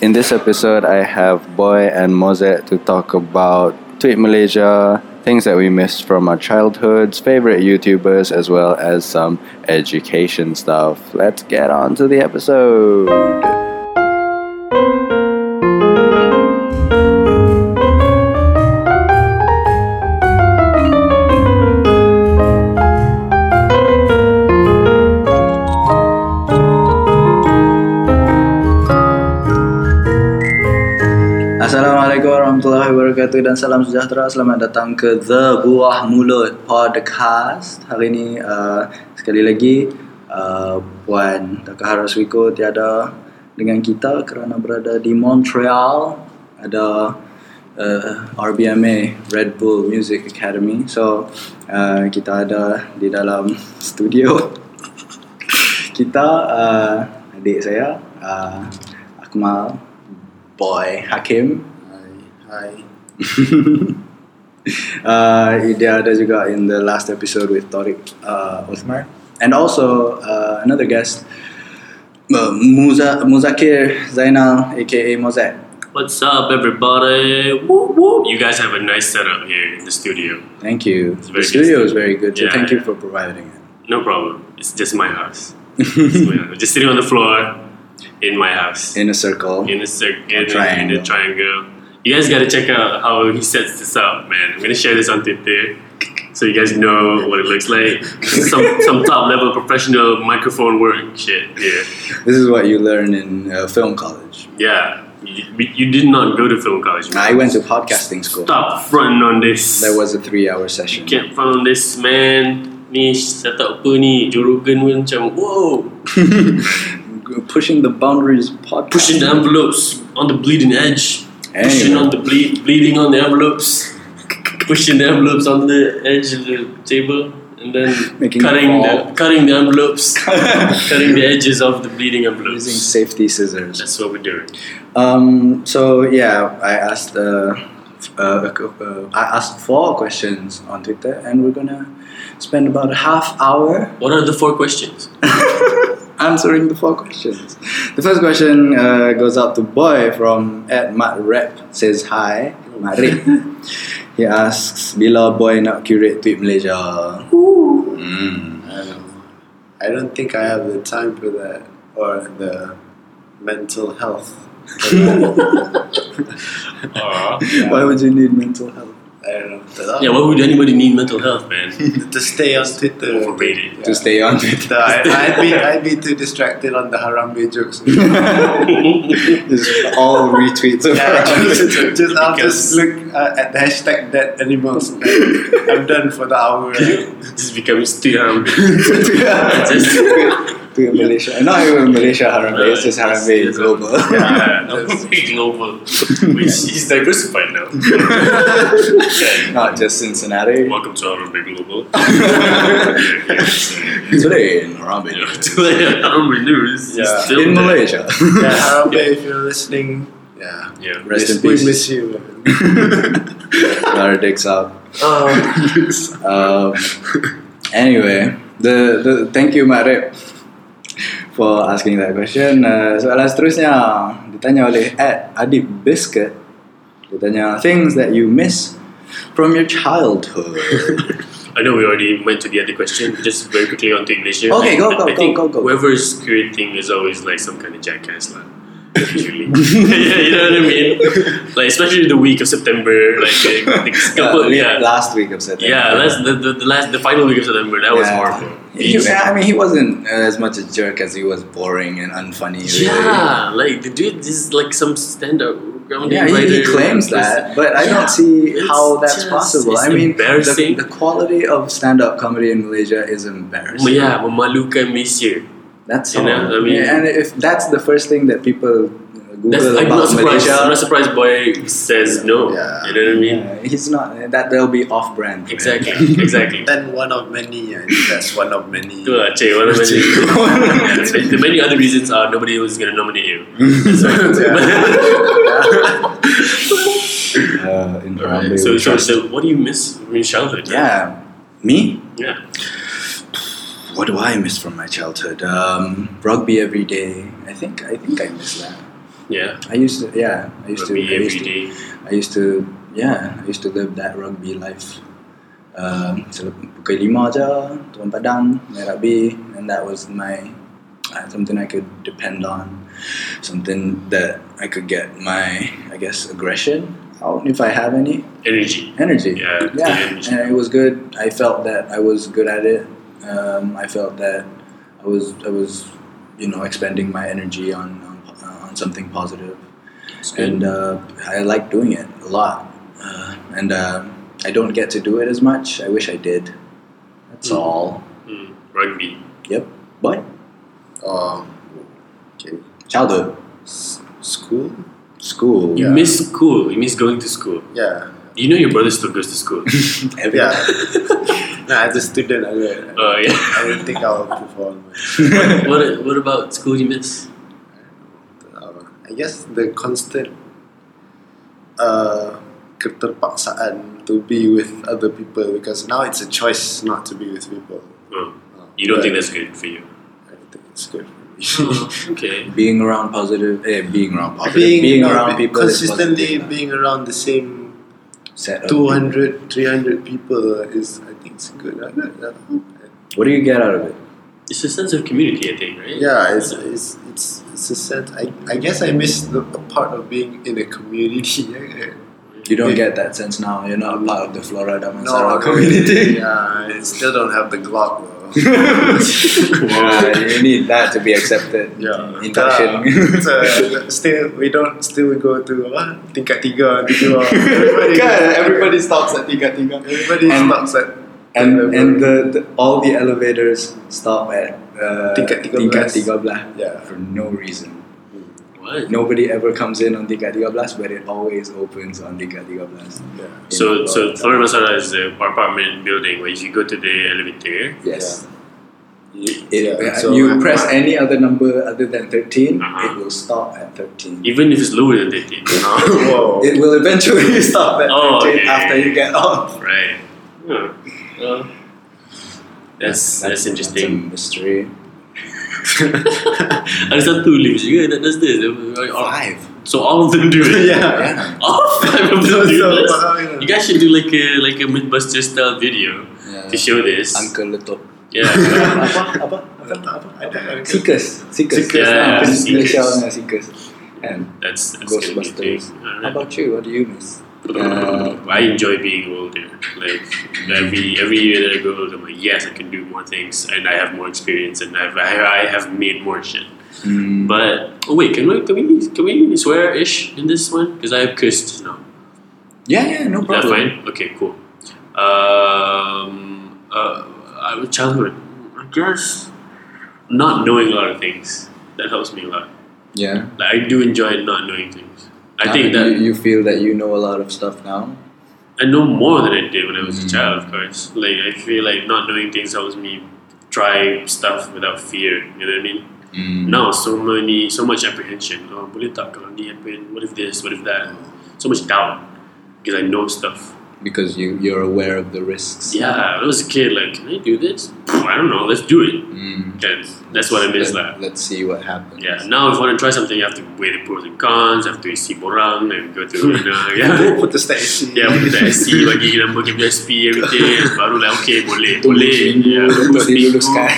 In this episode, I have Boy and Mozet to talk about Tweet Malaysia, things that we missed from our childhoods, favorite YouTubers, as well as some education stuff. Let's get on to the episode. Dan salam sejahtera. Selamat datang ke The Buah Mulut Podcast. Hari ini uh, sekali lagi uh, Puan Takahara Swiko tiada dengan kita kerana berada di Montreal. Ada uh, RBMA Red Bull Music Academy. So uh, kita ada di dalam studio. kita uh, adik saya uh, Akmal Boy Hakim Hi. uh, dia ada juga in the last episode with Tariq uh, Uthmar and also uh, another guest uh, Muza, Muzakir Zainal aka Mozet What's up, everybody? Woo, woo. You guys have a nice setup here in the studio. thank you the studio is very good so Yeah, thank you for providing it No problem. It's just my house. My house. Just sitting on the floor in my house. in a circle In a, cir- in, in a triangle. You guys gotta check out how he sets this up, man. I'm gonna share this on Twitter so you guys know what it looks like. some some top level professional microphone work shit. Yeah, this is what you learn in uh, film college yeah. You, you did not go to film college. man. I went to podcasting school Stop fronting on this. there was a three hour session Can't front on this man. Ni setup apa ni? Jorogen pun macam wow. pushing the boundaries podcast Pushing the envelopes on the bleeding edge. Pushing on the bleed, bleeding on the envelopes. Pushing the envelopes on the edge of the table. And then Making cutting the cutting the envelopes, cutting the edges of the bleeding envelopes. using safety scissors That's what we're doing. Um, so yeah, I asked uh, uh, uh, I asked four questions on Twitter, and we're gonna spend about a half hour What are the four questions? answering the four questions. The first question uh, goes out to Boy from at Matrep says hi, Matrep. he asks, bila Boy nak curate tweet Malaysia? Mm. I don't, I don't think I have the time for that or the mental health. Why would you need mental health? I don't know. To, Yeah, why would anybody need mental health, man? to stay on Twitter. Overrated. To stay on Twitter. No, I, I'd be I'd be too distracted on the Harambe jokes. Just all retweets of Yeah, just, just, I'll just look uh, at the hashtag dead animals. I'm done for the hour. Just becomes too haram. To Malaysia. Not even Malaysia Harambe, it's just Yes, Harambe yes, global. Yeah, Harambe global. Which is diversified now. Not just Cincinnati. Welcome to Harambe Global. Today in Harambe. Yeah, today Harambe News Yeah. still In there. Malaysia. Yeah, Harambe, if you're listening, yeah, Yeah. Rest in peace. we miss you. Our dicks out. Oh, Um, anyway, the, the thank you Marip for asking that question. Uh, soalan seterusnya ditanya oleh Ed Adib Biscuit. Dia tanya things that you miss from your childhood. I know we already went to the other question. Just very quickly on to English. here. Okay, go, go, I go, think go, go. Whoever's creating is always like some kind of jackass, lah. Usually, yeah, you know what I mean. Like especially the week of September, like the, the couple, Uh, yeah, last week of September. yeah. Last the, the, the last the final week of September. That was horrible. He, I mean, he wasn't uh, as much a jerk as he was boring and unfunny. really. Yeah, like the dude is like some stand-up comedy Yeah, he, he claims that, but I Yeah, don't see how that's just- possible. I mean, the, the quality of stand-up comedy in Malaysia is embarrassing. yeah, memalukan Malaysia. That's You all. know, I mean- Yeah, and if that's the first thing that people Google That's, I'm not surprised. Malaysia, I'm not surprised. Boy says no. Yeah. You know what I mean? yeah, he's not. That they'll be off-brand. for him. Exactly. exactly. then one of many. I think that's one of many. Tu lah. One of many. Yeah, the many other reasons are nobody was going to nominate you. Uh, in Alright, so, so, so, what do you miss from your childhood? yeah, me. Yeah. What do I miss from my childhood? Um, rugby every day. I think I think I miss that. Yeah. I used to, yeah, I used to, Rugby I every used to, day. I used to, yeah, I used to live that rugby life. Um, pukul lima je, turun padang, main rugby, and that was my uh, something I could depend on, something that I could get my, I guess, aggression out if I have any Energy. energy. Yeah, yeah, energy. and it was good. I felt that I was good at it. Um, I felt that I was, I was, you know, expending my energy on on, something positive and uh, I like doing it a lot. Uh, and uh, I don't get to do it as much. I wish I did. That's Mm. all. Mm, rugby. Yep. But Um, okay. childhood, S- school? school. You Yeah. miss school. You miss going to school. Yeah. You know your brother still goes to school. Every- Yeah. nah, as a student, I don't, Oh yeah. I don't think I'll perform. what What about school you miss? Uh, I guess the constant uh, keterpaksaan to be with other people because now it's a choice not to be with people. Oh, Uh, you don't think that's good for you? I don't think it's good for. Oh, okay. being around positive, eh, being around positive, being, no, around people consistently positive. being around the same Set of 200 300 people is I think it's good I don't know. people. What do you get out of it? It's a sense of community, I think, right? yeah it's, it's it's it's a sense I, I guess I miss the a part of being in a community You don't get that sense now. You're not a part of the Flora no community. yeah I still don't have the Glock though yeah, you need that to be accepted. Yeah, Induction. so, uh, still we don't still we go to apa tingkat tiga tiga everybody, Kan, everybody stops at tiga tiga. everybody And- stops at And level. and the, the all the elevators stop at uh, Tingkat 13. tingkat 13 Yeah. for no reason. What? Nobody ever comes in on tingkat 13, but it always opens on tingkat 13. yeah. So, In so Florida. Flora Damansara is the apartment building where if you go to the elevator, Yes. You- It, yeah, so you I'm- press any other number other than 13, Uh-huh. it will stop at 13. even if it's lower than 13. No? It will eventually stop at 13 Oh, okay. after you get off. right. Huh. Well, that's, that's, a interesting. mystery. Ada satu lift juga that does this. Five. So all of them do it. yeah. Yeah. All five of them do So, this. You guys should do like a like a Mythbusters style video to show this. Uncle Letup. Yeah. apa? Apa? Apa? Apa? Okay. Seekers. Seekers. Seekers, yeah, Malaysia Seekers. punya Seekers. And That's, that's gonna be big. Ghostbusters. How about you? What do you miss? Uh, I enjoy being older. Like every every year that I go older, I'm like, yes, I can do more things, and I have more experience, and I've, I I have made more shit. Mm. But oh wait, can we can we can we swear ish in this one? Because I have cursed now. Yeah, yeah, no Is that fine? Okay, cool. Um, uh, I was childhood. I guess not knowing a lot of things that helps me a lot. Yeah. Like I do enjoy not knowing things. I think that you feel that you know a lot of stuff now. I know more than I did when I was a Mm. child, of course. Like I feel like not knowing things helps me try stuff without fear. You know what I mean? Mm. Now so many, so much apprehension. Oh, boleh tak kalau ni happen? What if this? What if that? So much doubt because I know stuff. Because you you're aware of the risks. Yeah, I was a kid, like, can I do this? I don't know. Let's do it. Mm. Then that's what I miss. Let, let's see what happens. yeah. Now, if I want to try something, you have to weigh the pros and cons. You have to see borang and go to you know, yeah. Put the stats. Ya, yeah, kita SC bagi nama KPSP everything baru lah okay boleh Tunggu boleh seminggu ya untuk seminggu. diluluskan.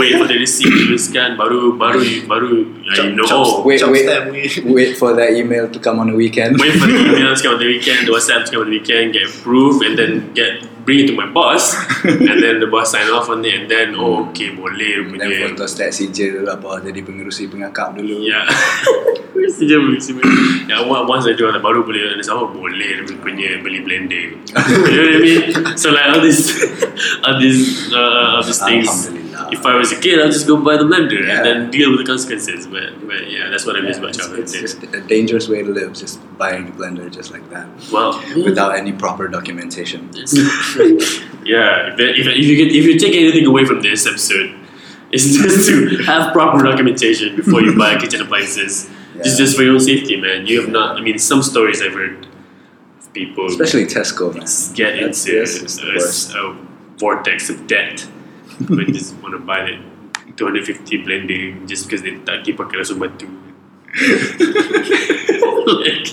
wait for the receipt diluluskan baru baru baru I know oh, Wait, Chop wait. Wait for that email to come on the weekend. wait for the emails come on the weekend the WhatsApp come on the weekend get approved and then get bring it to my boss and then the boss sign off on it and then oh okay boleh Dan punya foto stat CJ dulu apa jadi pengerusi pengakap dulu. Ya. Mesti je mesti Ya, once once I do lah, baru boleh ada sama boleh dia punya beli blender. you know what I mean? So like all these all these uh, all these things. If I was a kid, I'd just go buy the blender and then deal with the consequences. But but yeah, that's what I miss about it's, childhood. it's just a dangerous way to live, just buying a blender just like that. well, Without any proper documentation. Yeah, if, if, if you get if you take anything away from this episode, it's just to have proper documentation before you buy kitchen appliances. It's Yeah. just for your own safety, man. You have not. I mean, some stories I've heard of people Especially Tesco, man. get That's- into it's the a, a vortex of debt when just want to buy that 250 blender just because they tak pergi pakai langsung batu. like,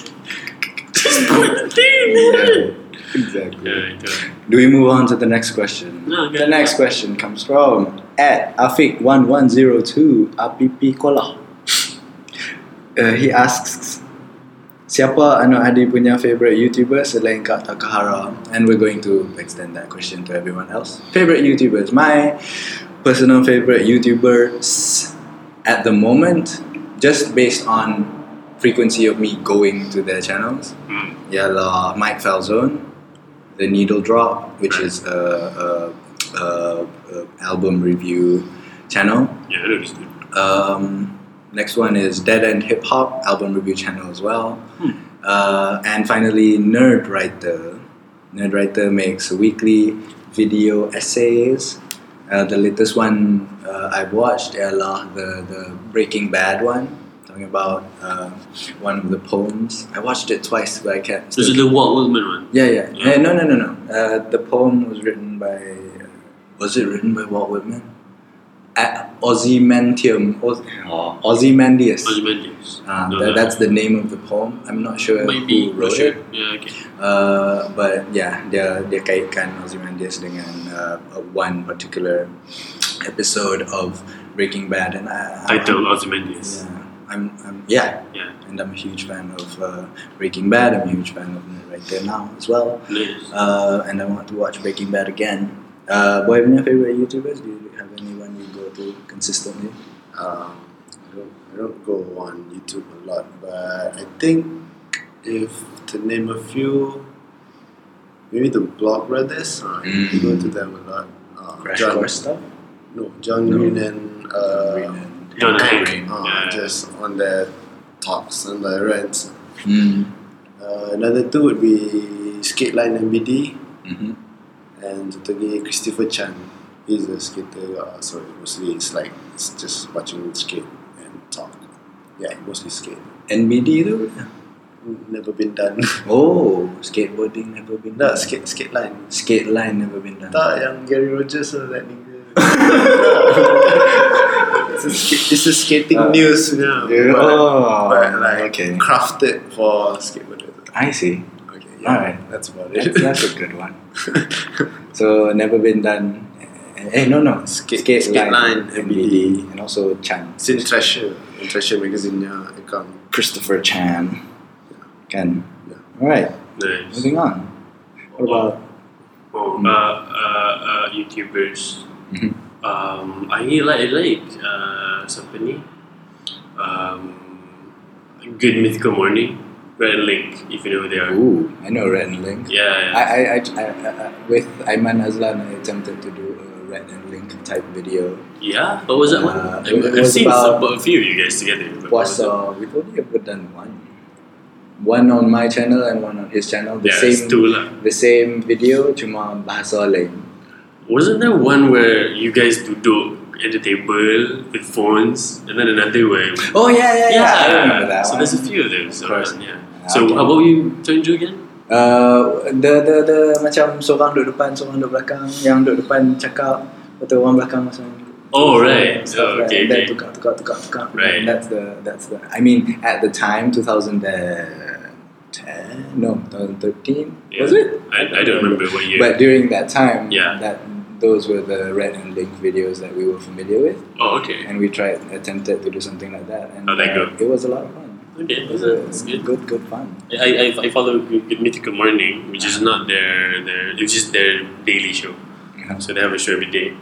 just put the thing in there. Exactly. Yeah, itu. Do we move on to the next question? No, the next question comes from at Afik1102 Apipi Kolah. Uh, he asks, Siapa Anak Adi punya favorite YouTuber selain Kak Takahara? And we're going to extend that question to everyone else. Favorite YouTubers? My personal favorite YouTubers at the moment, just based on frequency of me going to their channels, Hmm. ialah Mike Falzone, The Needle Drop, which is a, a, a, a album review channel. Yeah, I know this dude. Um, next one is Dead End Hip Hop album review channel as well. Hmm. Uh, and finally, Nerd Writer. Nerd Writer makes weekly video essays. Uh, the latest one uh, I've watched ialah the, the Breaking Bad one, talking about uh, one of the poems. I watched it twice, but I can't. Is it the Walt Whitman one? Yeah, yeah. Yeah. Eh, no, no, no, no. Uh, the poem was written by. Was it written by Walt Whitman? Uh, Ozymandium. Oz, oh, Ozymandias. Ozymandias. Uh, No, that, no. that's the name of the poem. I'm not sure Maybe. who wrote sure. it. Yeah, okay. Uh, but yeah, dia dia kaitkan Ozymandias dengan uh, one particular episode of Breaking Bad, and I, I- Title Ozymandias. Yeah, I'm, I'm yeah, Yeah. and I'm a huge fan of uh, Breaking Bad. I'm a huge fan of Nerd Right There Now as well. Nice. Uh, and I want to watch Breaking Bad again. Uh, boy, have your favorite YouTubers? Do you have anyone you go to consistently? Um, I don't I don't go on YouTube a lot, but I think if to name a few, maybe the Vlogbrothers. Uh, Mm. I go to them a lot. Uh, Crash John, Course stuff? No, John No. Green and uh, Green John Hank. Hank. uh, Yeah. just on their talks and their rants. Mm. Uh, another two would be Skateline NBD hmm and satu lagi Christopher Chann. He's a skater. Uh, sorry, mostly it's like it's just watching skate and talk. Yeah, mostly skate. NBD tu? Never been done. Oh, skateboarding never been no, done. skate skate line. Skate line never been done. Tak, yang Gary Rogers or that nigga. it's, a skate, it's a skating Uh, news, yeah. yeah, oh, but like okay. crafted for skateboarders. I see. Okay, yeah, Alright. that's about That's, it. that's a good one. So never been done. Eh, no, no. Skate- Skate Line, NBD, and also Chann. It's in Thrasher, in Thrasher magazine-nya account. Christopher Chann. Can. Yeah. Alright, Nice. moving on. What about. Oh, uh, uh, uh, YouTubers. Mhm. Um, I like, I like, uh, siapa ni? Um, Good Mythical Morning. Rhett and Link, if you know who they are. Ooh, I know Rhett and Link. Yeah, I, yeah. I, I, I, I, with Ayman Azlan, I attempted to do a Rhett and Link type video. Yeah? What was that one? Uh, I've, it I've was seen about- a few of you guys together. was Was uh, we've only ever done one. One on my channel and one on his channel. The yeah, same two lah. the same video cuma bahasa lain. Wasn't there one where you guys duduk at the table with phones, and then another where? Oh yeah, yeah, yeah. I remember that so one. there's a few of those. Of course. yeah. Ah, So okay. how about you, Tunju again? Uh, the the the macam seorang duduk depan, seorang duduk belakang. Yang duduk depan cakap, betul orang belakang macam. Oh, right. Oh, like okay, that. Then okay. tukar, tukar, tukar, tukar. Right. And that's the that's the. I mean, at the time, 2010, no, 2013. Was Yeah. it? I, I don't remember what year. But during that time, Yeah. that those were the red and link videos that we were familiar with, oh, okay. and we tried attempted to do something like that, and that uh, it was a lot of fun. Okay, It was that's, a, that's good. good, good fun. I, I, I follow Good Mythical Morning, which is not their their it's just their daily show. Yeah. So they have a show every day,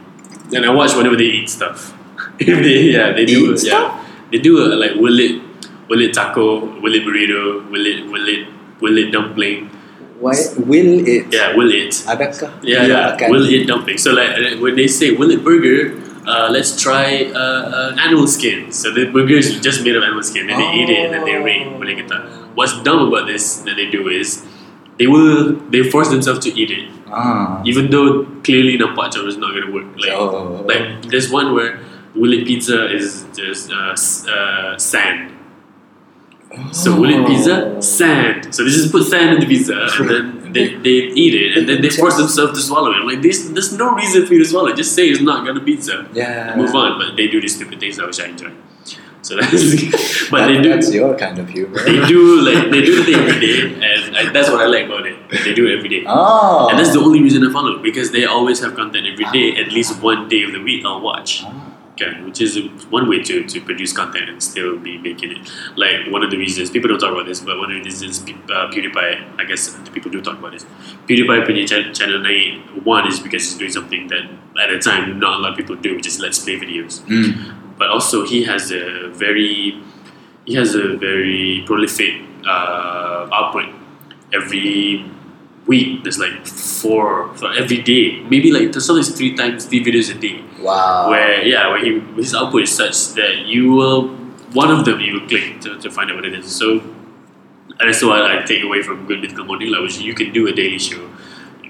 and I watch whenever they eat stuff. If they, yeah, they do. Eat yeah, they do a, like will it will it taco, will it burrito, will it will it will it dumpling. Why will it? Yeah, will it. Adakah Yeah, yeah. Will it dumpling. So like uh, when they say will it burger, uh, let's try uh, uh, animal skin. So the burger is just made of animal skin, and they eat it and then they rate. Oh. Boleh. What's dumb about this that they do is they will they force themselves to eat it, Ah. even though clearly nampak macam it's not gonna work. Like Oh. like there's one where Willet pizza is just uh, uh, sand. So will it pizza? Oh. Sand. So they just put sand in the pizza and then they, they eat it and then they force themselves to swallow it. Like, there's, there's no reason for you to swallow it. Just say it's not gonna be pizza. Yeah. Move on. But they do these stupid things that which I enjoy. So that's, but they do That's your kind of humor. they do like they do the thing every day, and I, that's what I like about it. They do it every day. Oh. And that's the only reason I follow because they always have content every day, at least one day of the week I'll watch. Oh. Okay, which is one way to, to produce content and still be making it. Like one of the reasons people don't talk about this, but one of the reasons uh, PewDiePie, I guess the people do talk about this. PewDiePie punya cha- channel naik one is because he's doing something that at the time not a lot of people do, which is let's play videos. Mm. But also he has a very he has a very prolific uh, output every week. There's like four for every day, maybe like sometimes three times three videos a day Wow. where yeah, where he, his output is such that you will one of them you will click to, to find out what it is. So and that's what I take away from Good Mythical Morning Live, which you can do a daily show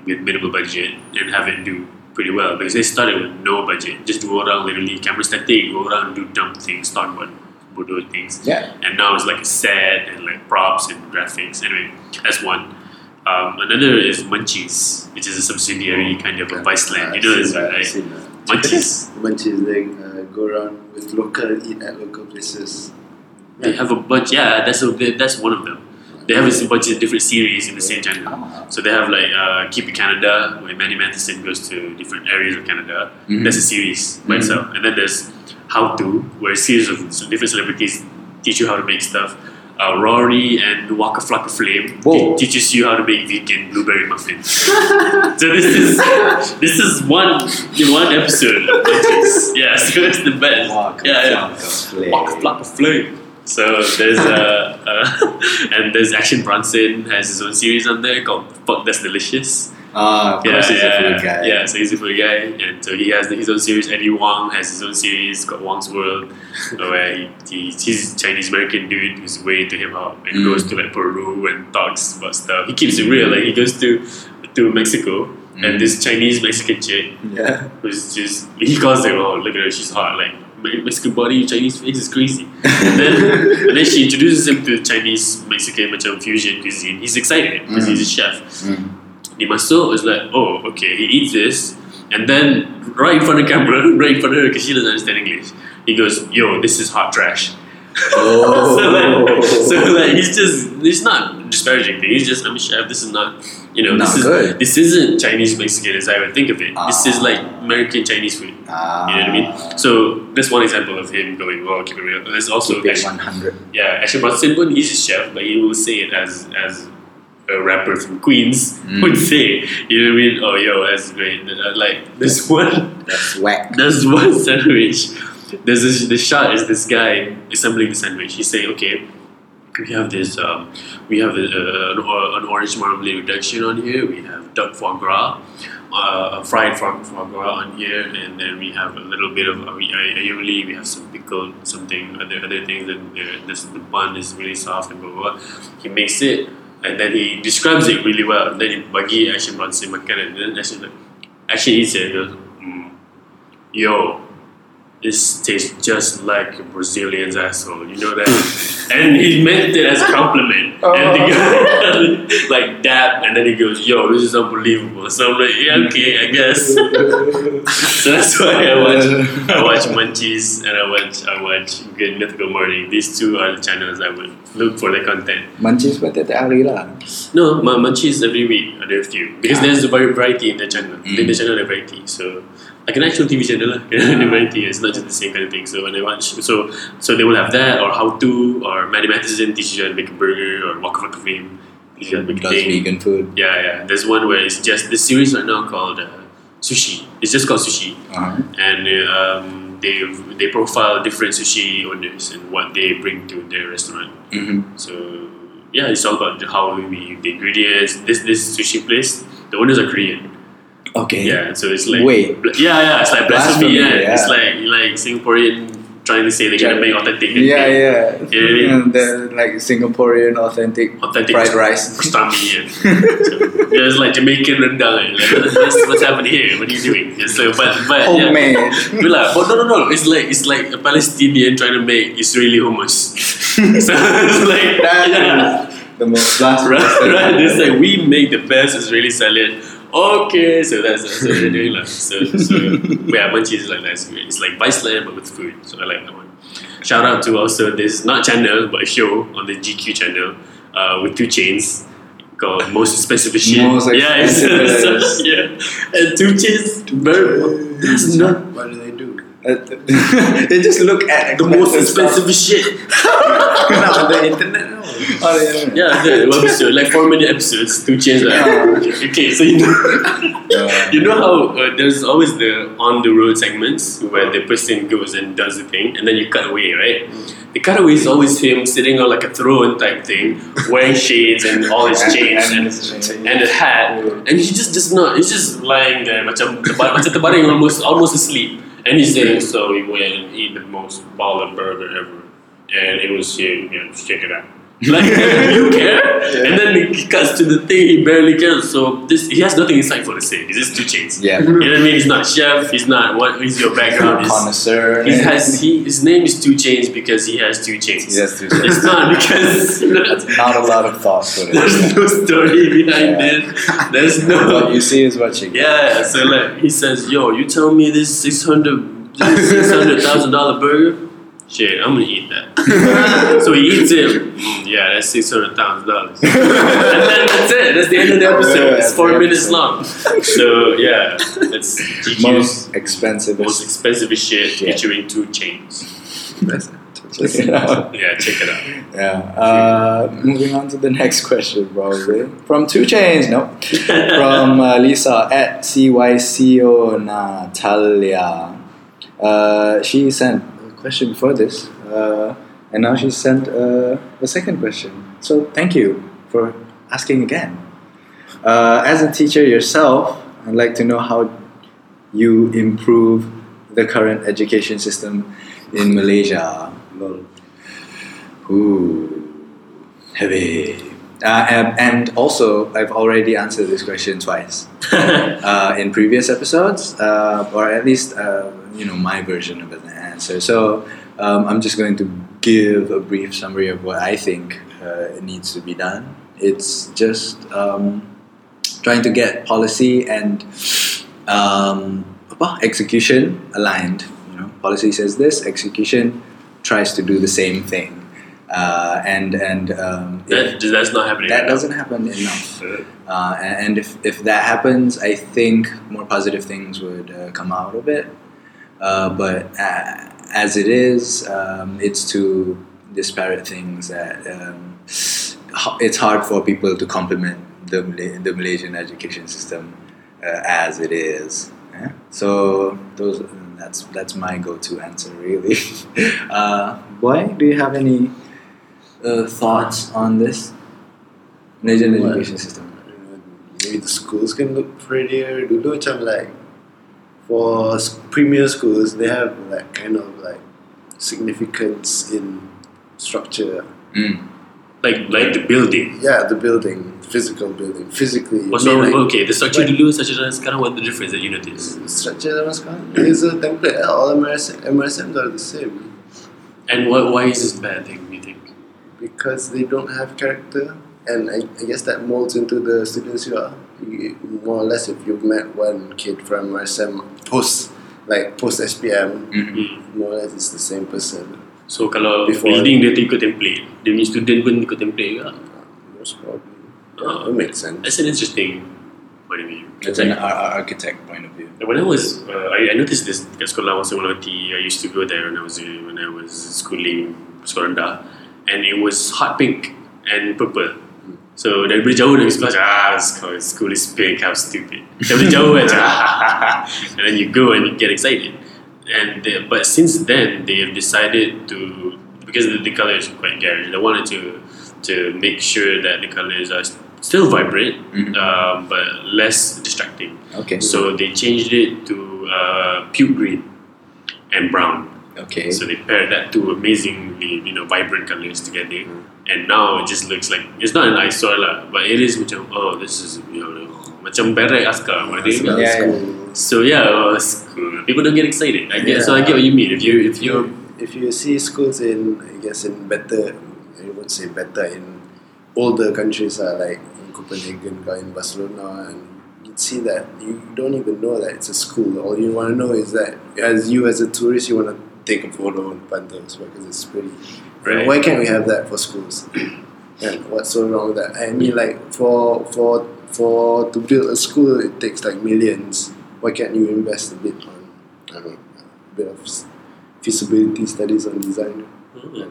with minimal budget and have it do pretty well because they started with no budget, just do around literally camera static, go around do dumb things, talk about bodoh things. Yeah. And now it's like a set and like props and graphics. Anyway, that's one. Um, another is Munchies, which is a subsidiary kind of a Viceland. You know this, right? Munchies. Munchies, they uh, go around with local, eat at local places. They have a bunch. Yeah, that's a, that's one of them. They have a bunch of different series in the same channel. So they have like uh, Keep It Canada, where Matty Matheson goes to different areas of Canada. Mhm. That's a series by Mhm. itself. And then there's How To, where a series of different celebrities teach you how to make stuff. Uh, Rory and Waka Flocka Flame te- teaches you how to make vegan blueberry muffins. so this is this is one in one episode of. Yeah, so it's the best. Waka yeah, yeah. Waka Flocka Flame. So there's uh, uh and there's Action Bronson has his own series on there called Fuck That's Delicious. Ah, of Yeah, course he's yeah, a food guy. yeah. So he's a food guy, and so he has his own series. Eddie Huang has his own series called Huang's World, where he, he he's a Chinese American dude who's way to him out and Mm. goes to like Peru and talks about stuff. He keeps it real. Like he goes to to Mexico, Mm. and this Chinese Mexican chick Yeah. who's just he calls her, oh look at her, she's hot. Like Mexican body, Chinese face is crazy. and then and then she introduces him to Chinese Mexican macam fusion cuisine. He's excited because Mm. he's a chef. Mm. Dia masuk was like, oh, okay, he eats this, and then right in front of the camera, right in front of her, because she doesn't understand English, he goes, yo, this is hot trash. Oh. so, like, so like he's just it's not disparaging thing. He's just I'm a chef. This is not you know Not this is good. this isn't Chinese Mexican as I would think of it. This is Ah. like American Chinese food. Ah. You know what I mean? So that's one example of him going, well, keep it real. There's also Keep it Ash- 100. yeah, Action Bronson, he's a chef, but he will say it as as a rapper from Queens Mm. would say. You know what I mean? Oh, yo, that's great. Uh, Like this one, That's whack. there's one sandwich. There's this, the shot is this guy assembling the sandwich. He's saying, okay, we have this, um, we have a, uh, an, an orange marmalade reduction on here. We have duck foie gras, uh, fried foie, foie gras on here, and then we have a little bit of uh, uh, aioli. We have some pickled something, other other things. And the, this, the bun is really soft and blah blah. blah. He makes it, and then he describes it really well. And then he bagi Action Bronson makan, and then eats it. And goes, mm, yo, this tastes just like a Brazilian's asshole. You know that? and he meant it as a compliment. And the uh-huh. guy like dab, and then he goes, "Yo, this is unbelievable." So I'm like, "Yeah, okay, I guess." so that's why I watch. I watch Munchies and I watch I watch Good Mythical Morning. These two are the channels I would look for the content. Munchies pun tiap hari lah. No, my Munchies every week are there a few because ah. there's a very variety in the channel. In the mm. channel, there's variety. So like an actual TV channel, lah. the variety. It's not just the same kind of thing. So when I watch, so so they will have that or how to or Matty Matheson teaches you how to make a burger or Waka Waka Flame teaches you how to make a Does thing. vegan food. Yeah, yeah. There's one where it's just the series right now called uh, Sushi. It's just called Sushi, Uh-huh. and um, they they profile different sushi owners and what they bring to their restaurant. Mm-hmm. So yeah, it's all about how we the ingredients. This this sushi place, the owners are Korean. Okay. Yeah, so it's like Wait. bl- yeah, yeah, it's like blasphemy. Blasphemy, yeah. yeah. It's like like Singaporean trying to say they're gonna make authentic. Yeah, yeah. You know what I mean? The like Singaporean authentic, Authentic fried rice. and so, yeah, it's like Jamaican rendang. Like, what's, what's happening here? What are you doing? Yeah, so, but but yeah. Homemade. But like, but no, no, no. It's like it's like a Palestinian trying to make Israeli hummus. so it's like That yeah, is the most blasphemous right, right. It's like we make the best Israeli salad. Okay, so that's that's what they're doing. Like. So, so yeah, Munchies is like that. It's, great. it's like Viceland but with food. So I like that one. shout out to also this not channel but a show on the GQ channel uh, with 2 Chainz called Most Expensive Shit. Most yeah, yeah, and 2 Chainz. Very, that's not they do? Uh, they just look at the most stuff. expensive shit. on the internet. No. Oh, yeah. Yeah, the one episode, like four minute episodes, 2 Chainz. Like, okay, so you know, Yeah. you know how uh, there's always the on the road segments where the person goes and does the thing, and then you cut away, right? The cutaway is always him sitting on like a throne type thing, wearing shades and all his chains and and, his and a hat, and he just does not. He's just lying there, macam terba- macam terbaring almost almost asleep, saying, "So we went and eat the most baller burger ever, and it was here. Yeah, just check it out." Like you care, and then he cuts to the thing. He barely cares. So this he has nothing insightful to say. He's just 2 Chainz. Yeah. You know what I mean? He's not chef. He's not what is your background? He's- Connoisseur. he has he his name is 2 Chainz because he has two chains. He has two chains. It's not because it's Not a lot of thought for it. there's no story behind Yeah. it. There's no What you see is what you get. yeah. So like he says, "Yo, you tell me this six hundred six hundred thousand dollar burger." Shit, I'm gonna eat that. so he eats it. Mm, yeah, that's six hundred thousand dollars. and then that's it. That's the end of the episode. Yeah, it's four minutes episode. long. So yeah, it's GQ's Most expensive. most expensive shit featuring 2 Chainz. That's Check it out. Yeah, check it out. Yeah. Uh, moving on to the next question, probably from 2 Chainz. No, from uh, Lisa at CYCO Natalia. Uh, she sent question before this, uh, and now she sent uh, a second question. So thank you for asking again. Uh, as a teacher yourself, I'd like to know how you improve the current education system in Malaysia. Ooh, heavy. Uh, and, and also, I've already answered this question twice uh, in previous episodes, uh, or at least uh, you know my version of an answer. So um, I'm just going to give a brief summary of what I think uh, needs to be done. It's just um, trying to get policy and um, execution aligned. You know, policy says this, execution tries to do the same thing, uh, and and um, if- That, that's not happening. that right doesn't happen enough. Uh, and if, if that happens, I think more positive things would uh, come out of it. Uh, but uh, as it is, um, it's two disparate things that um, it's hard for people to complement the, the Malaysian education system uh, as it is. Yeah? So those that's that's my go-to answer really. uh, boy, do you have any uh, thoughts on this Malaysian What? education system? Maybe the schools can look prettier. Do Dulu macam like for premier schools, they have like kind of like significance in structure. Mm. Like like the building. Yeah, the building, physical building, physically. What's I wrong? like, okay, the structure Right. dulu such as sekarang what the difference that you notice? structure zaman sekarang is a template. All MRSM, MRSMs are the same And what, why is this bad thing, you think? Because they don't have character, and I, I guess that molds into the students you are. You, more or less, if you've met one kid from MRSM post, like post SPM, Mm. Hmm. more or less it's the same person. So kalau Before- building dia ikut template, dia punya student pun ikut template juga. Most probably. Oh. That makes sense. That's an interesting point of view. It's an ar- ar- architect point of view. When I was, uh, I, I noticed this kat sekolah masa Melati. I used to go there when I was uh, when I was schooling sekolah rendah, and it was hot pink and purple. So dari jauh dari sekolah ah school, school is pink, how stupid. Dari jauh macam, and then you go and you get excited. And they, but since then they have decided to because the, the color is quite garish. They wanted to to make sure that the colors are still vibrant, Mhm. um, but less distracting. Okay. So they changed it to uh, puke green and brown. Okay. So they paired that two amazingly, you know, vibrant colors together. Mm-hmm. And now it just looks like it's not an eyesore lah, but it is macam oh this is you know macam barrack askar. Yeah. about Yeah, school. So yeah, oh, it's cool. People don't get excited. I get so I get what you mean. If you if you if you see schools in I guess in better I won't say better in older countries are like in Copenhagen or in Barcelona and you'd see that you don't even know that it's a school. All you want to know is that as you as a tourist you want to take a photo on depan tu because it's pretty. Right. Why can't we have that for schools? and what's so wrong with that? I mean, like for for for to build a school, it takes like millions. Why can't you invest a bit on I don't know, a bit of feasibility studies on design? Oh,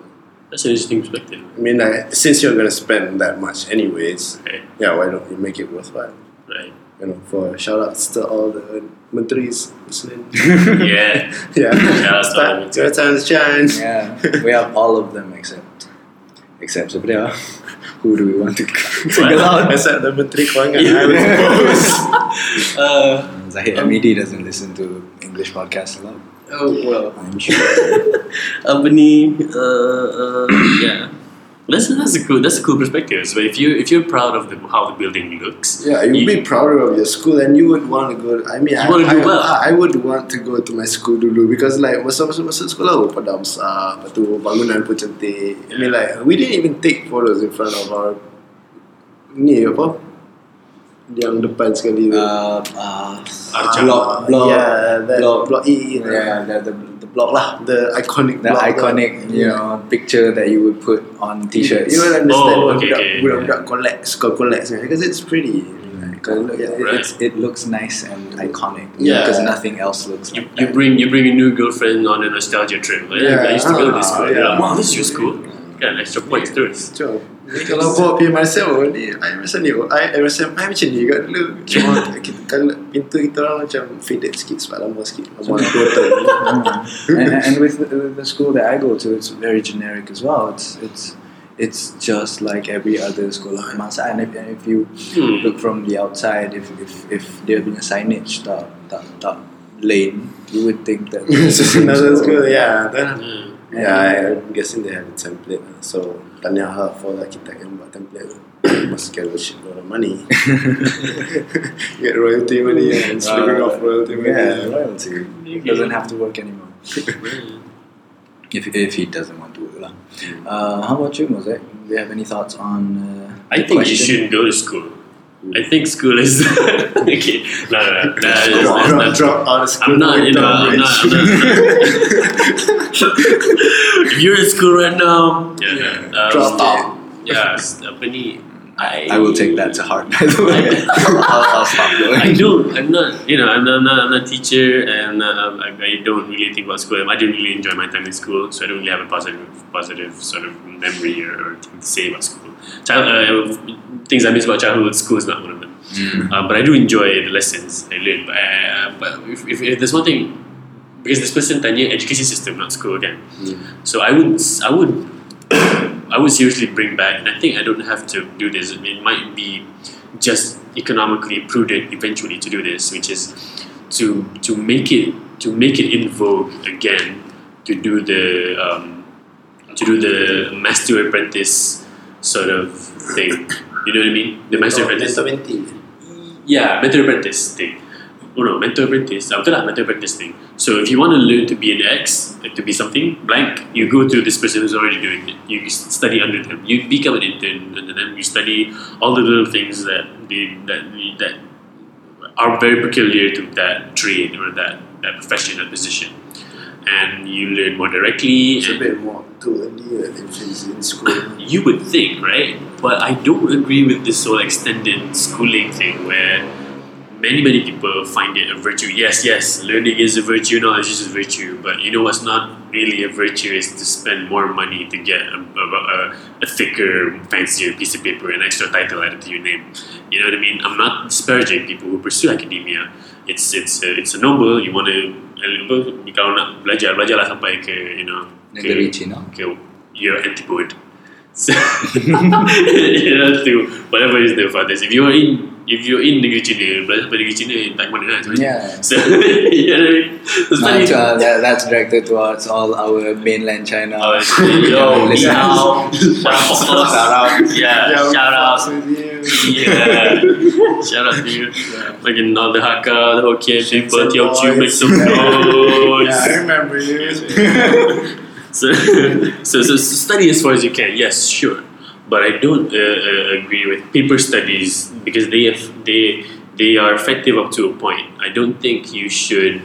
that's an interesting perspective. I mean, like, since you're gonna spend that much anyways, Okay. yeah, why don't you make it worthwhile? Right. You know, for shout outs to all the mentris listening. Yeah. yeah, Shout out to all the Start your time's chance. Yeah, we have all of them except except siapa dia? Who do we want to single out? Except the menteri kewangan, Yeah. I would suppose. Uh, Zahid Hamidi doesn't listen to English podcasts a lot. oh well. I'm sure. Apa? Uh, uh, yeah. That's, that's a cool that's a cool perspective. So if you if you're proud of the, how the building looks, Yeah, you'd be prouder of your school and you would want to go. I mean, I, wanna I, well. I, I would want to go to my school dulu because like masa masa masa sekolah pun pada besar, lepas tu bangunan pun cantik. I mean like we didn't even take photos in front of our ni apa? Yang depan sekali tu. Uh, uh, Arca. block, block, yeah, that block, block, E. yeah, the, the, the block lah. the iconic The block. iconic, you know, picture that you would put on t-shirts. You don't understand Oh, what okay, budak, okay. budak-budak collect, suka collect because it's pretty. Like, It. Right. it's, it looks nice and iconic Yeah. because nothing else looks you, like you that. bring you bring a new girlfriend on a nostalgia trip. Like, Yeah. I used to go to this school. Yeah. yeah. Wow, this is your school. Kan extra points terus. Cuma kalau bawa pergi Marcel ni, I rasa ni, I, I rasa I macam ni kat dulu. Cuma kita, kalau pintu kita orang macam faded sikit sebab lama sikit. Lama dua tahun. Mm. and, and with the, the school that I go to, it's very generic as well. It's it's it's just like every other school of masa. And if, and if you Hmm. look from the outside, if if if there been a signage tak tak tak lane, you would think that It's another school, yeah. Then, Hmm. yeah, I'm guessing they have a template. So, tanya her for the architect yang buat template. Must get a shit load of money. get royalty money and living off royalty money. Yeah, royalty doesn't have to work anymore. If, if he doesn't want to work lah. Uh, how about you, Mosaic? Do you have any thoughts on? Uh, I the think you question? shouldn't go to school. I think school is okay. No, no, no. no that's, Drop, that's drop, out of school. I'm not, You know, I'm not. I'm not if you're in school right now, yeah, Yeah. um, Drop out. Yeah, apa ni? I, I will take that to heart. By the way, I'll, I'll stop going. I don't. I'm not. You know, I'm not. I'm not, I'm not a teacher, and um, I, I don't really think about school. I didn't really enjoy my time in school, so I don't really have a positive, positive sort of memory or, or thing to say about school. Child, uh, things I miss about childhood. School is not one of them. Um, but I do enjoy the lessons I learn. But, uh, but if, if, if there's one thing, because this person tanya education system, not school again. So I would, I would, I would seriously bring back, and I think I don't have to do this. It might be just economically prudent eventually to do this, which is to to make it to make it in vogue again to do the um, to do the master apprentice sort of thing. You know what I mean? The master apprentice. Yeah, mentor apprentice thing. Oh no, mentor apprentice. Betul lah, mentor apprentice thing. So if you want to learn to be an X, like to be something blank, you go to this person who's already doing it. You study under them. You become an intern under them. You study all the little things that they, that that are very peculiar to that trade or that that profession, that position. And you learn more directly. It's a bit more too if it's in school. you would think, right? But I don't agree with this whole extended schooling thing where many, many people find it a virtue. Yes, yes, learning is a virtue, knowledge is a virtue, but you know what's not really a virtue is to spend more money to get a, a, a, thicker, fancier piece of paper, an extra title added to your name. You know what I mean? I'm not disparaging people who pursue academia. It's it's a, it's a noble. You want to kalau nak belajar belajarlah sampai ke you know ke- Negeri Cina. ke your antipode. So, you know, to whatever is the farthest. If you're in if you're in negeri China, belajar sampai negeri China tak mana lah. Yeah. So, you know what I mean? So, Not, study- uh, that, that's directed towards all our mainland China. Oh, yo, listeners. now, shout out, yeah, shout out, yeah, shout out to you, fucking all the Hakka, the Hokkien people, Teochew, make some noise. Yeah, I remember you. So, so, so study as far as you can. Yes, sure, but I don't uh, uh, agree with paper studies because they have, they they are effective up to a point. I don't think you should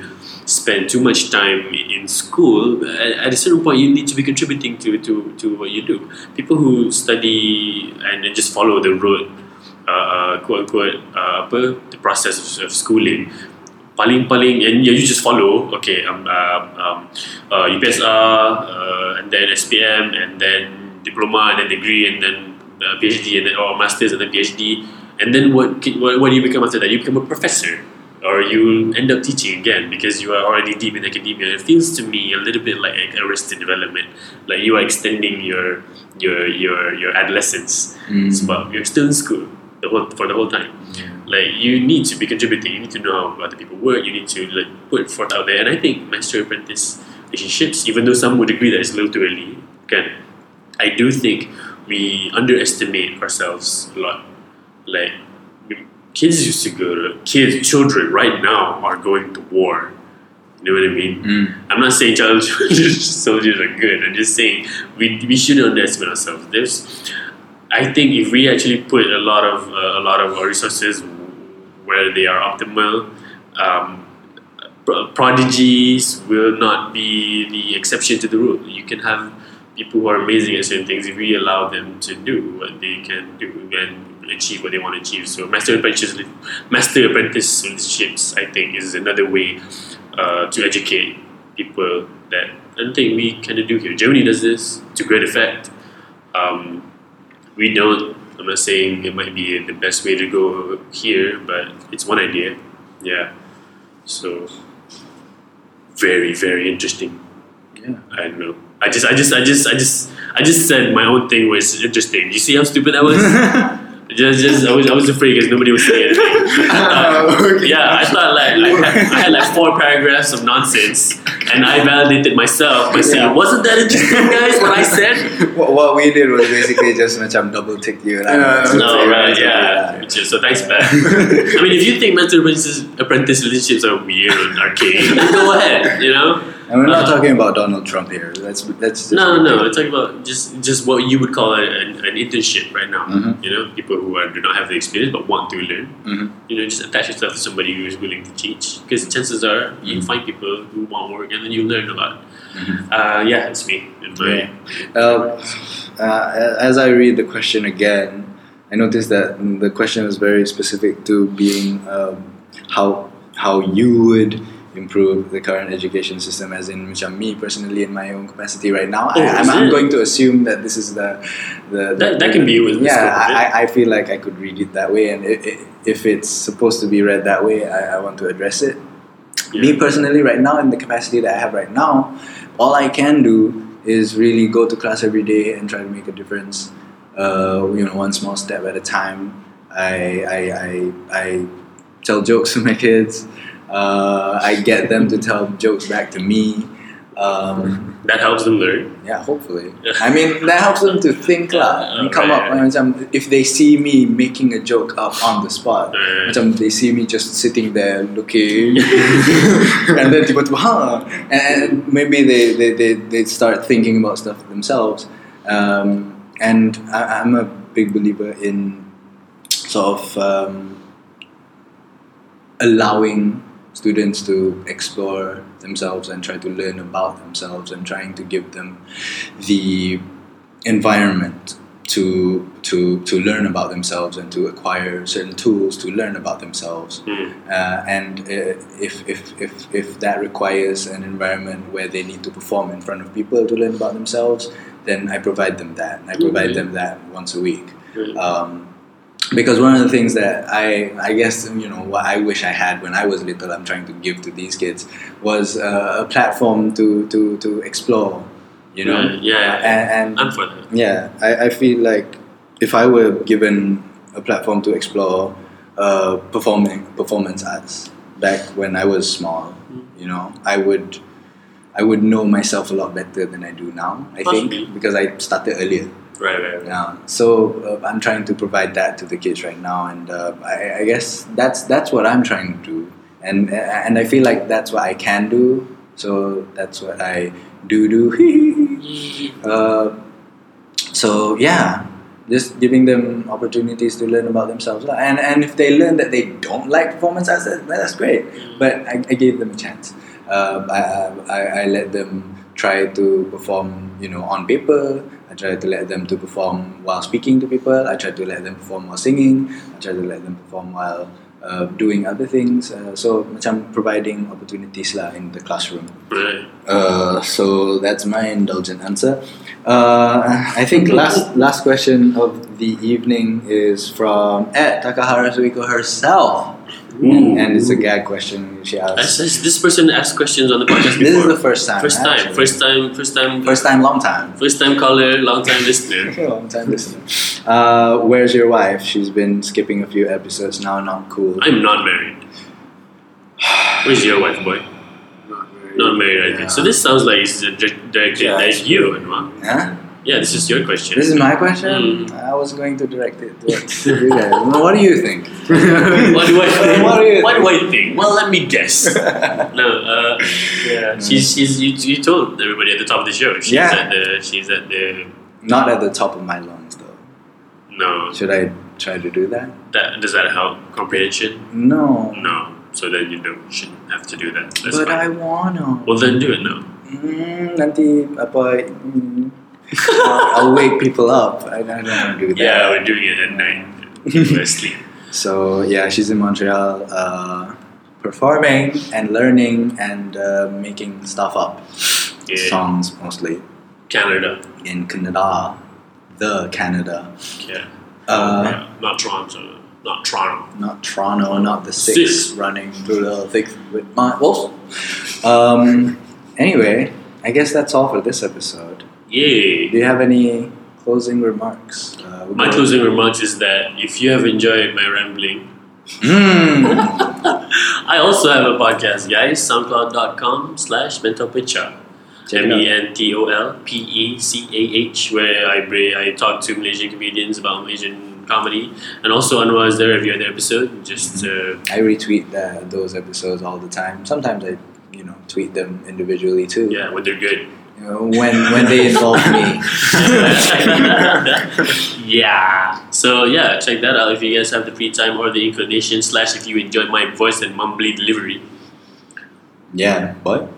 spend too much time in school, at, at a certain point you need to be contributing to, to, to what you do. People who study and then just follow the road, uh, uh, quote unquote, uh, the process of, of schooling, paling paling and yeah, you just follow. Okay um, um, um, uh, UPSR uh, and then SPM and then diploma and then degree and then uh, PhD and then or masters and then PhD and then what, what what do you become after that? You become a professor or you end up teaching again because you are already deep in academia. It feels to me a little bit like arrested development like you are extending your your your your adolescence Mm. sebab you're still in school the whole for the whole time like you need to be contributing. You need to know how other people work. You need to like put forth out there. And I think master apprentice relationships, even though some would agree that it's a little too early, can I do think we underestimate ourselves a lot. Like kids used to go to kids, children right now are going to war. You know what I mean? Mm. I'm not saying child soldiers are good. I'm just saying we, we shouldn't underestimate ourselves. There's, I think if we actually put a lot of uh, a lot of our resources where they are optimal, um, prodigies will not be the exception to the rule. You can have people who are amazing at certain things if we allow them to do what they can do and achieve what they want to achieve. So master apprentice master apprentice relationships, I think, is another way uh, to educate people that I don't think we kind of do here. Germany does this to great effect. Um, we don't. I'm not saying it might be the best way to go here, but it's one idea. Yeah. So very, very interesting. Yeah. I don't know. I just, I just, I just, I just, I just said my own thing was interesting. You see how stupid that was? just, just, I was, I was afraid because nobody was saying anything. Yeah, I thought like I had, I had like four paragraphs of nonsense, and I validated myself by saying, Yeah. "Wasn't that interesting, guys? What I said?" what, what we did was basically just macam double tick you. Like, Yeah. No, right, yeah. Which is- So thanks, man. I mean, if you think mentor apprentice, apprentice relationships are weird and archaic, then go ahead. You know. And we're not Uh, talking about Donald Trump here. Let's let's just No, We're talking about just just what you would call a, an, an internship right now. Mhm. You know, people who are, do not have the experience but want to learn. Mhm. You know, just attach yourself to somebody who is willing to teach. Because chances are you Mhm. find people who want work and then you learn a lot. Mhm. Uh, yeah, it's me. In my, Uh, uh, as I read the question again, I noticed that the question is very specific to being um, how how you would improve the current education system. As in, macam me personally, in my own capacity right now, Oh, I, I'm, I'm going to assume that this is the the, That- that can be with yeah. I, I- feel like I could read it that way, and i i if it's supposed to be read that way, I, I want to address it. Yeah. Me personally, right now, in the capacity that I have right now, all I can do is really go to class every day and try to make a difference. Uh, you know, one small step at a time. I I, I, I tell jokes to my kids. Uh, I get them to tell jokes back to me. Um, that helps them learn. yeah, hopefully. I mean, that helps them to think lah. and come Right, up. Macam, if they see me making a joke up on the spot, Right. macam they see me just sitting there looking, and then tiba-tiba, huh? and maybe they, they, they, they start thinking about stuff themselves. Um, and I, I'm a big believer in sort of um, allowing students to explore themselves and try to learn about themselves and trying to give them the environment to to to learn about themselves and to acquire certain tools to learn about themselves Mm. uh, and uh, if, if, if, if that requires an environment where they need to perform in front of people to learn about themselves then I provide them that I provide Okay. them that once a week Mm. um, because one of the things that I I guess you know what I wish I had when I was little I'm trying to give to these kids was uh, a platform to to to explore you know Right, yeah, yeah. and, and for that. yeah I, I feel like if I were given a platform to explore uh, performing performance arts back when I was small you know I would I would know myself a lot better than I do now I Possibly. think because I started earlier Right, right, yeah. So uh, I'm trying to provide that to the kids right now, and uh, I, I guess that's that's what I'm trying to do, and and I feel like that's what I can do. So that's what I do do. uh, so yeah, just giving them opportunities to learn about themselves, and and if they learn that they don't like performance arts, that's great. But I, I gave them a chance. Uh, I, I, I let them try to perform, you know, on paper. I try to let them to perform while speaking to people. I try to let them perform while singing. I try to let them perform while uh, doing other things. Uh, so macam providing opportunities lah in the classroom. Right. Uh, so that's my indulgent answer. Uh, I think last last question of the evening is from at Takahara Suiko herself, and it's a gag question she Has, asked. has this person asked questions on the podcast before? This is the first time. First time. actually. First time. First time. First time, long time. First time caller, long time listener. long time listener. Uh, where's your wife? She's been skipping a few episodes now. Not cool. I'm not married. Where's your wife, boy? Not very. Not married, I think. So this sounds like it's di- directed Yeah, at you, Anwar. Huh? Yeah, this is your question. This is my question. Mm. I was going to direct it towards you guys. What do you think? what do I think? What do you What do I think? Well, let me guess. no, uh, yeah, she's she's you, you told everybody at the top of the show. She's Yeah. at the she's at the Not at the top of my lungs, though. no. Should I try to do that? That does that help comprehension? No. No. So then you don't shouldn't have to do that. That's but I wanna. well, then do it now. Mm, nanti apa? I'll, I'll wake people up. I, I don't want to do that. Yeah, we're doing it at night. We're asleep. So yeah, she's in Montreal, uh, performing and learning and uh, making stuff up. Yeah. Songs mostly Canada. in Canada, the Canada. Yeah. Uh, yeah. Not Toronto. Not Toronto. not Toronto, not the six, Six. running through the thick with my wolf. Um, anyway, I guess that's all for this episode. Yay. Do you have any closing remarks? Uh, My closing remarks is that if you have enjoyed my rambling, Mm. I also have a podcast, guys. SoundCloud.com slash mentol pecah. Check M it E out. N T O L P E C A H, where I bring, I talk to Malaysian comedians about Malaysian comedy, and also Anwar is there every other episode. Just uh, I retweet the, those episodes all the time. Sometimes I, you know, tweet them individually too. yeah, when they're good. You know, when when they involve me. yeah. So yeah, check that out if you guys have the free time or the inclination. Slash, if you enjoy my voice and mumbly delivery. Yeah, what?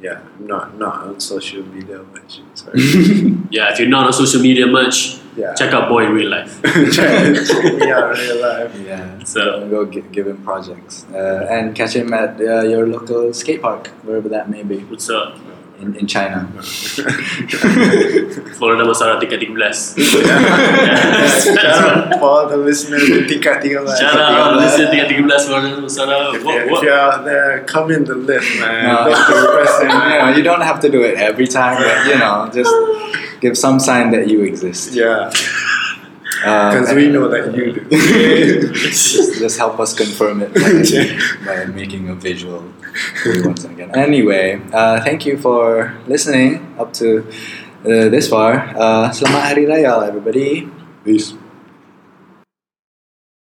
Yeah, not not on social media much. Sorry. Yeah, if you're not on social media much, Yeah. check out Boy in real life. Check me out real life. Yeah. So go gi- give him projects uh, and catch him at uh, your local skate park, wherever that may be, what's up? In, in China. Flora Damansara tingkat 13. Shout out for the listeners in tingkat 13. Shout out, listen tingkat 13 Flora Damansara. If, What, if you're out there, come in the lift, man. No. Don't be pressing. you know, you don't have to do it every time, but you know, just give some sign that you exist. Yeah, Because we know that you do. just, just help us confirm it by, by making a visual once again. Anyway, uh, thank you for listening up to uh, this far. Uh, selamat Hari Raya, everybody. Peace.